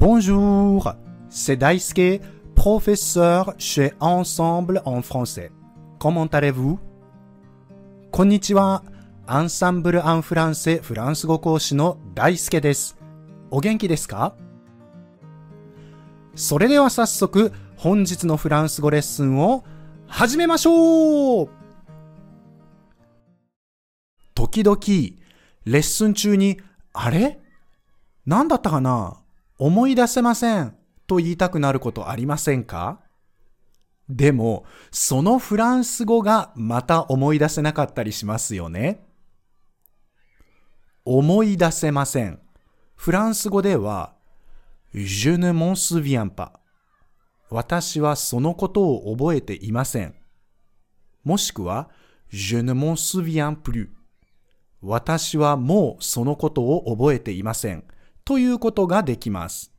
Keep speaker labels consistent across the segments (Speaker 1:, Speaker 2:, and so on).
Speaker 1: Bonjour, c'est Daisuke, professeur chez Ensemble en français. Comment allez-vous? こんにちは。アンサンブル・アン・フランセフランス語講師の大輔です。お元気ですかそれでは早速、本日のフランス語レッスンを始めましょう時々、レッスン中に、あれ何だったかな思い出せませんと言いたくなることありませんか？でも、そのフランス語がまた思い出せなかったりしますよね。思い出せません。フランス語では、je ne m'en souviens pas 私はそのことを覚えていません。もしくは、je ne m'en souviens plus 私はもうそのことを覚えていません。ということができます。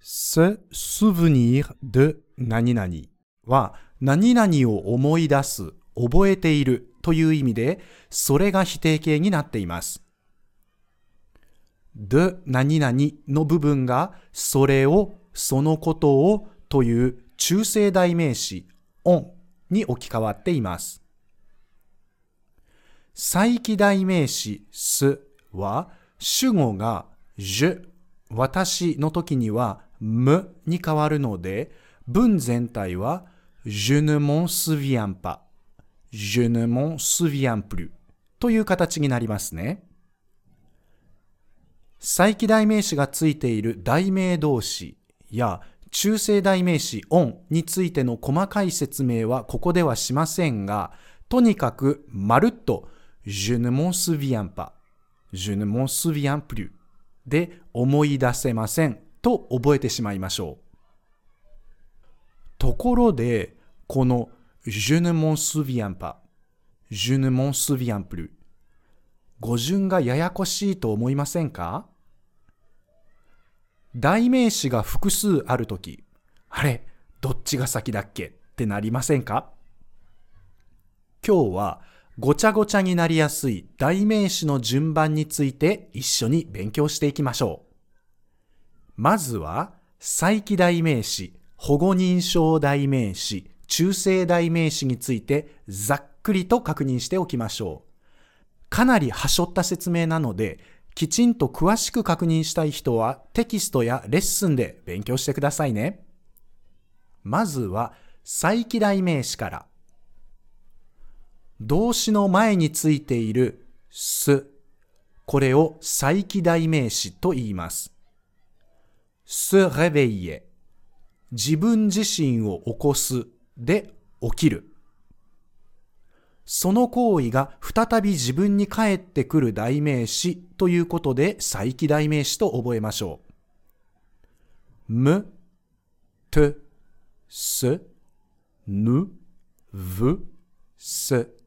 Speaker 1: se souvenir de 何々は何々を思い出す、覚えているという意味で、それが否定形になっています。de 何々の部分がそれを、そのことをという中性代名詞 on に置き換わっています。再起代名詞すは主語が je 私の時にはむに変わるので文全体は je ne m'en souviens pas je ne m'en souviens plus という形になりますね。再起代名詞がついている代名動詞や中性代名詞 on についての細かい説明はここではしませんが、とにかくまるっと je ne m'en souviens pas, je ne m'en souviens plus. で思い出せません。と覚えてしまいましょう。ところで、この je ne m'en souviens pas, je ne m'en souviens plus 語順がややこしいと思いませんか？代名詞が複数あるとき、あれ、どっちが先だっけ？ってなりませんか？今日はごちゃごちゃになりやすい代名詞の順番について一緒に勉強していきましょう。まずは、再起代名詞、保護認証代名詞、中性代名詞についてざっくりと確認しておきましょう。かなりはしょった説明なので、きちんと詳しく確認したい人はテキストやレッスンで勉強してくださいね。まずは、再起代名詞から。動詞の前についているす。これを再起代名詞と言います。se réveiller 自分自身を起こすで起きる。その行為が再び自分に返ってくる代名詞ということで再起代名詞と覚えましょう。む、て、す、ぬ、ぶ、す。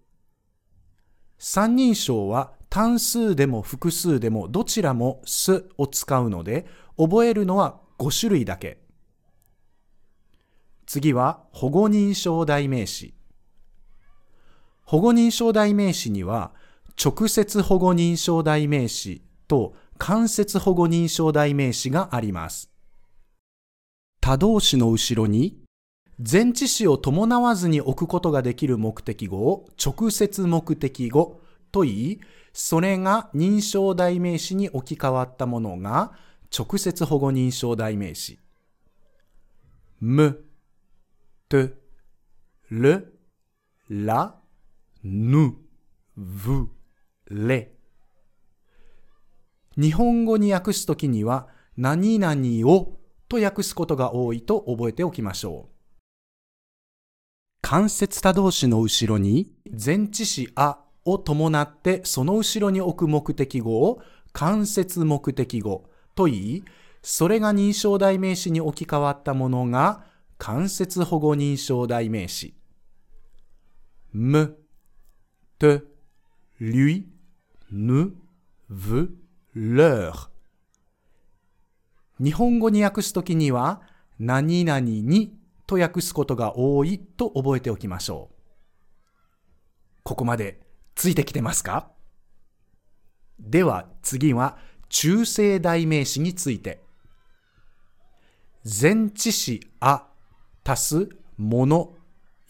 Speaker 1: 三人称は単数でも複数でもどちらもすを使うので覚えるのは5種類だけ。次は保護認証代名詞。保護認証代名詞には、直接保護認証代名詞と間接保護認証代名詞があります。他動詞の後ろに前置詞を伴わずに置くことができる目的語を直接目的語と言い、それが認証代名詞に置き換わったものが直接保護認証代名詞。む、て、る、ら、ぬ、ぶ、れ。日本語に訳すときには、何々をと訳すことが多いと覚えておきましょう。関節他動詞の後ろに前置詞あを伴ってその後ろに置く目的語を間接目的語と言い、それが認証代名詞に置き換わったものが間接保護認証代名詞。む、te, lui, nous, vous, leur 日本語に訳すときには、何々にと訳すことが多いと覚えておきましょう。ここまでついてきてますか？では次は中性代名詞について。前置詞あ足すもの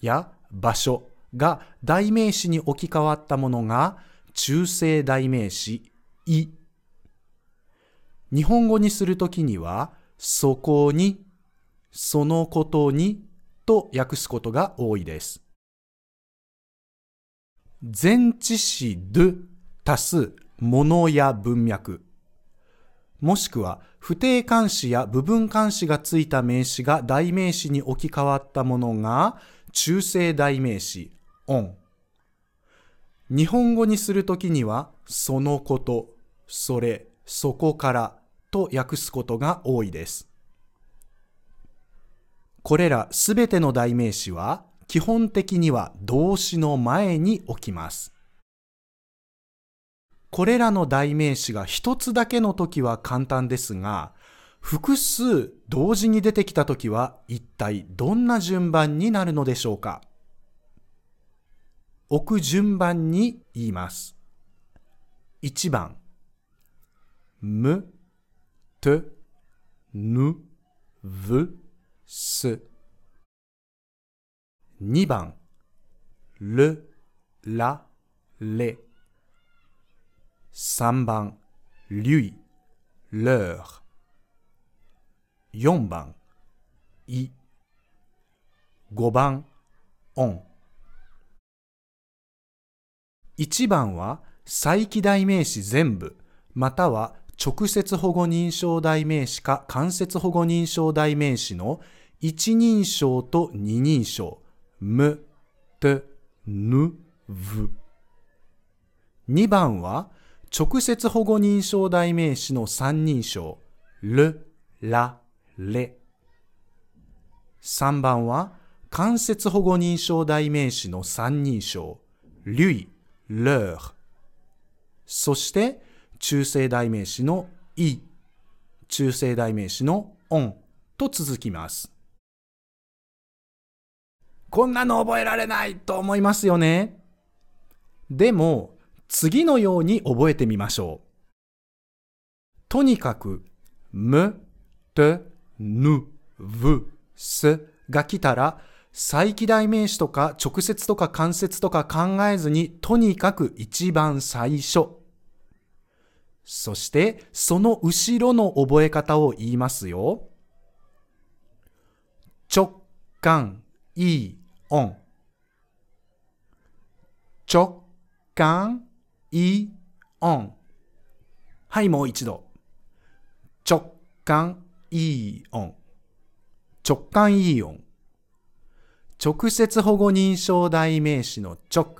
Speaker 1: や場所が代名詞に置き換わったものが中性代名詞い。日本語にするときには、そこに、そのことにと訳すことが多いです。前置詞 do 足すものや文脈。もしくは不定冠詞や部分冠詞がついた名詞が代名詞に置き換わったものが中性代名詞 on。日本語にするときにはそのこと、それ、そこからと訳すことが多いです。これらすべての代名詞は基本的には動詞の前に置きます。これらの代名詞が一つだけの時は簡単ですが、複数同時に出てきた時は一体どんな順番になるのでしょうか置く順番に言います。1番、む、と、ぬ、ぶ、す。2番、る、ら、れ。3番、lui, leur。4番、い。5番、on。1番は再起代名詞全部、または直接保護認証代名詞か間接保護認証代名詞の一人称と二人称、む、と、ぬ、ぶ。2番は直接保護認証代名詞の三人称、る、ら、れ。3番は間接保護認証代名詞の三人称、lui、leur。そして中性代名詞のい、中性代名詞の on と続きます。こんなの覚えられないと思いますよね。でも、次のように覚えてみましょう。とにかく、む、と、ぬ、ぶ、すが来たら、再起代名詞とか直接とか間接とか考えずに、とにかく一番最初。そして、その後ろの覚え方を言いますよ。直感、いい、オン。直感、い、オン。はい、もう一度。直感、いい音。直感いい音。直接保護認証代名詞の直。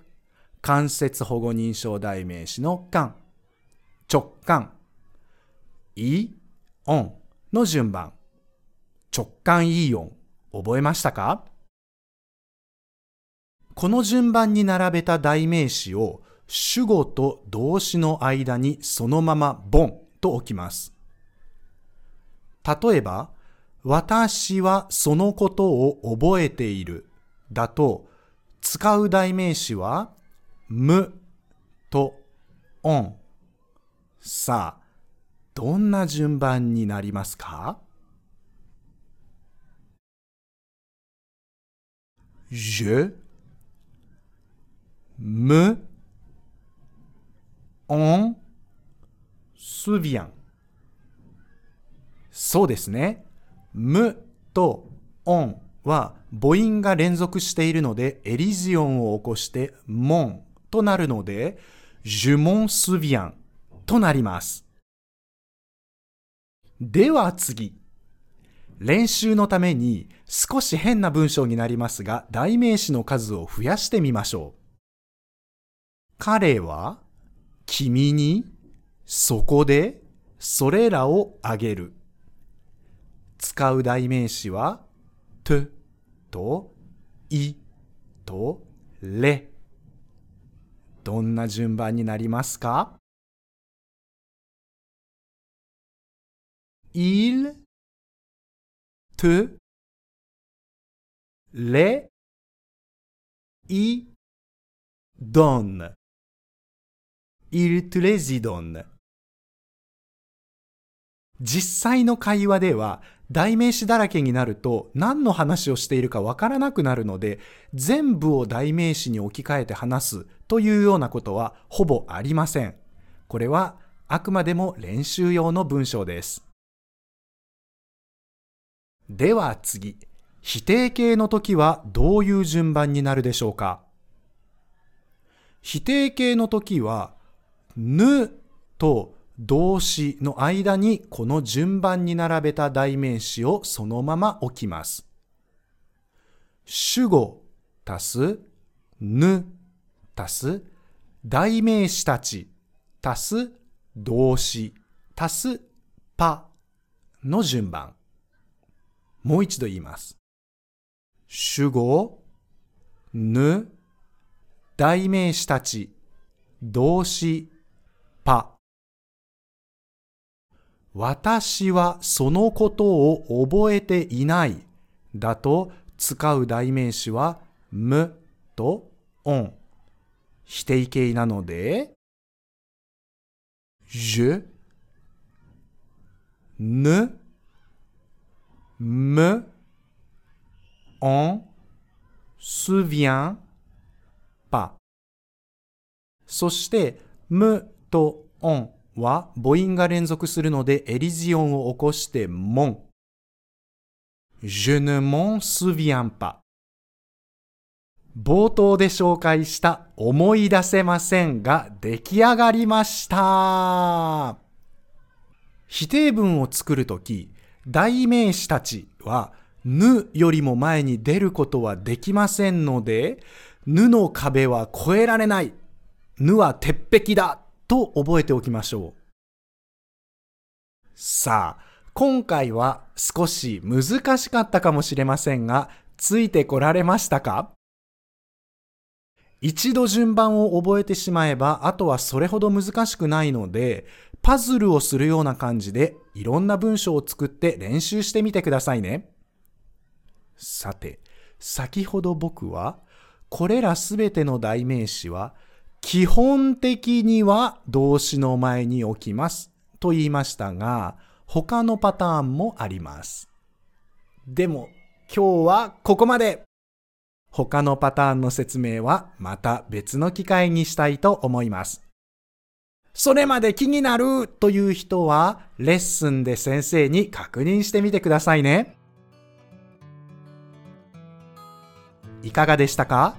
Speaker 1: 間接保護認証代名詞の間。直感。い、音の順番。直感いい音。覚えましたか？この順番に並べた代名詞を主語と動詞の間にそのままボンと置きます。例えば、私はそのことを覚えているだと、使う代名詞は、むとオン。さあ、どんな順番になりますか？Je me en souviens. そうですね。むとオンは母音が連続しているのでエリジオンを起こしてモンとなるので Je m'en souviens となります。では次。練習のために少し変な文章になりますが代名詞の数を増やしてみましょう。彼は君にそこでそれらをあげる。使う代名詞は、と、と、い、と、れ。どんな順番になりますか？Il te les y donne. Il te les y donne. 実際の会話では代名詞だらけになると何の話をしているかわからなくなるので全部を代名詞に置き換えて話すというようなことはほぼありません。これはあくまでも練習用の文章です。では次、否定形の時はどういう順番になるでしょうか？否定形の時は、ぬと動詞の間にこの順番に並べた代名詞をそのまま置きます。主語足すぬ足す代名詞たち足す動詞足すパの順番。もう一度言います。主語、ぬ、代名詞たち、動詞、パ。私はそのことを覚えていないだと使う代名詞はむとオン。否定形なので、je ne me en souviens pas そして、むとオンは母音が連続するのでエリジオンを起こしてもん。Je ne m'en souviens pas 冒頭で紹介した思い出せませんが出来上がりました。否定文を作るとき、代名詞たちは、ぬよりも前に出ることはできませんので、ぬの壁は越えられない。ぬは鉄壁だと覚えておきましょう。さあ、今回は少し難しかったかもしれませんが、ついてこられましたか？一度順番を覚えてしまえば、あとはそれほど難しくないので、パズルをするような感じで、いろんな文章を作って練習してみてくださいね。さて、先ほど僕は、これらすべての代名詞は、基本的には動詞の前に置きますと言いましたが、他のパターンもあります。でも、今日はここまで他のパターンの説明はまた別の機会にしたいと思います。それまで気になるという人はレッスンで先生に確認してみてくださいね。いかがでしたか？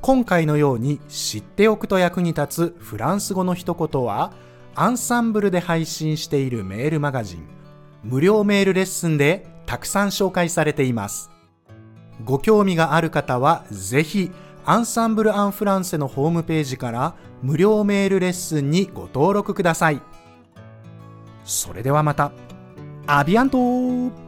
Speaker 1: 今回のように知っておくと役に立つフランス語の一言はアンサンブルで配信しているメールマガジン無料メールレッスンでたくさん紹介されています。ご興味がある方はぜひアンサンブル・アン・フランセのホームページから無料メールレッスンにご登録ください。それではまた。アビアント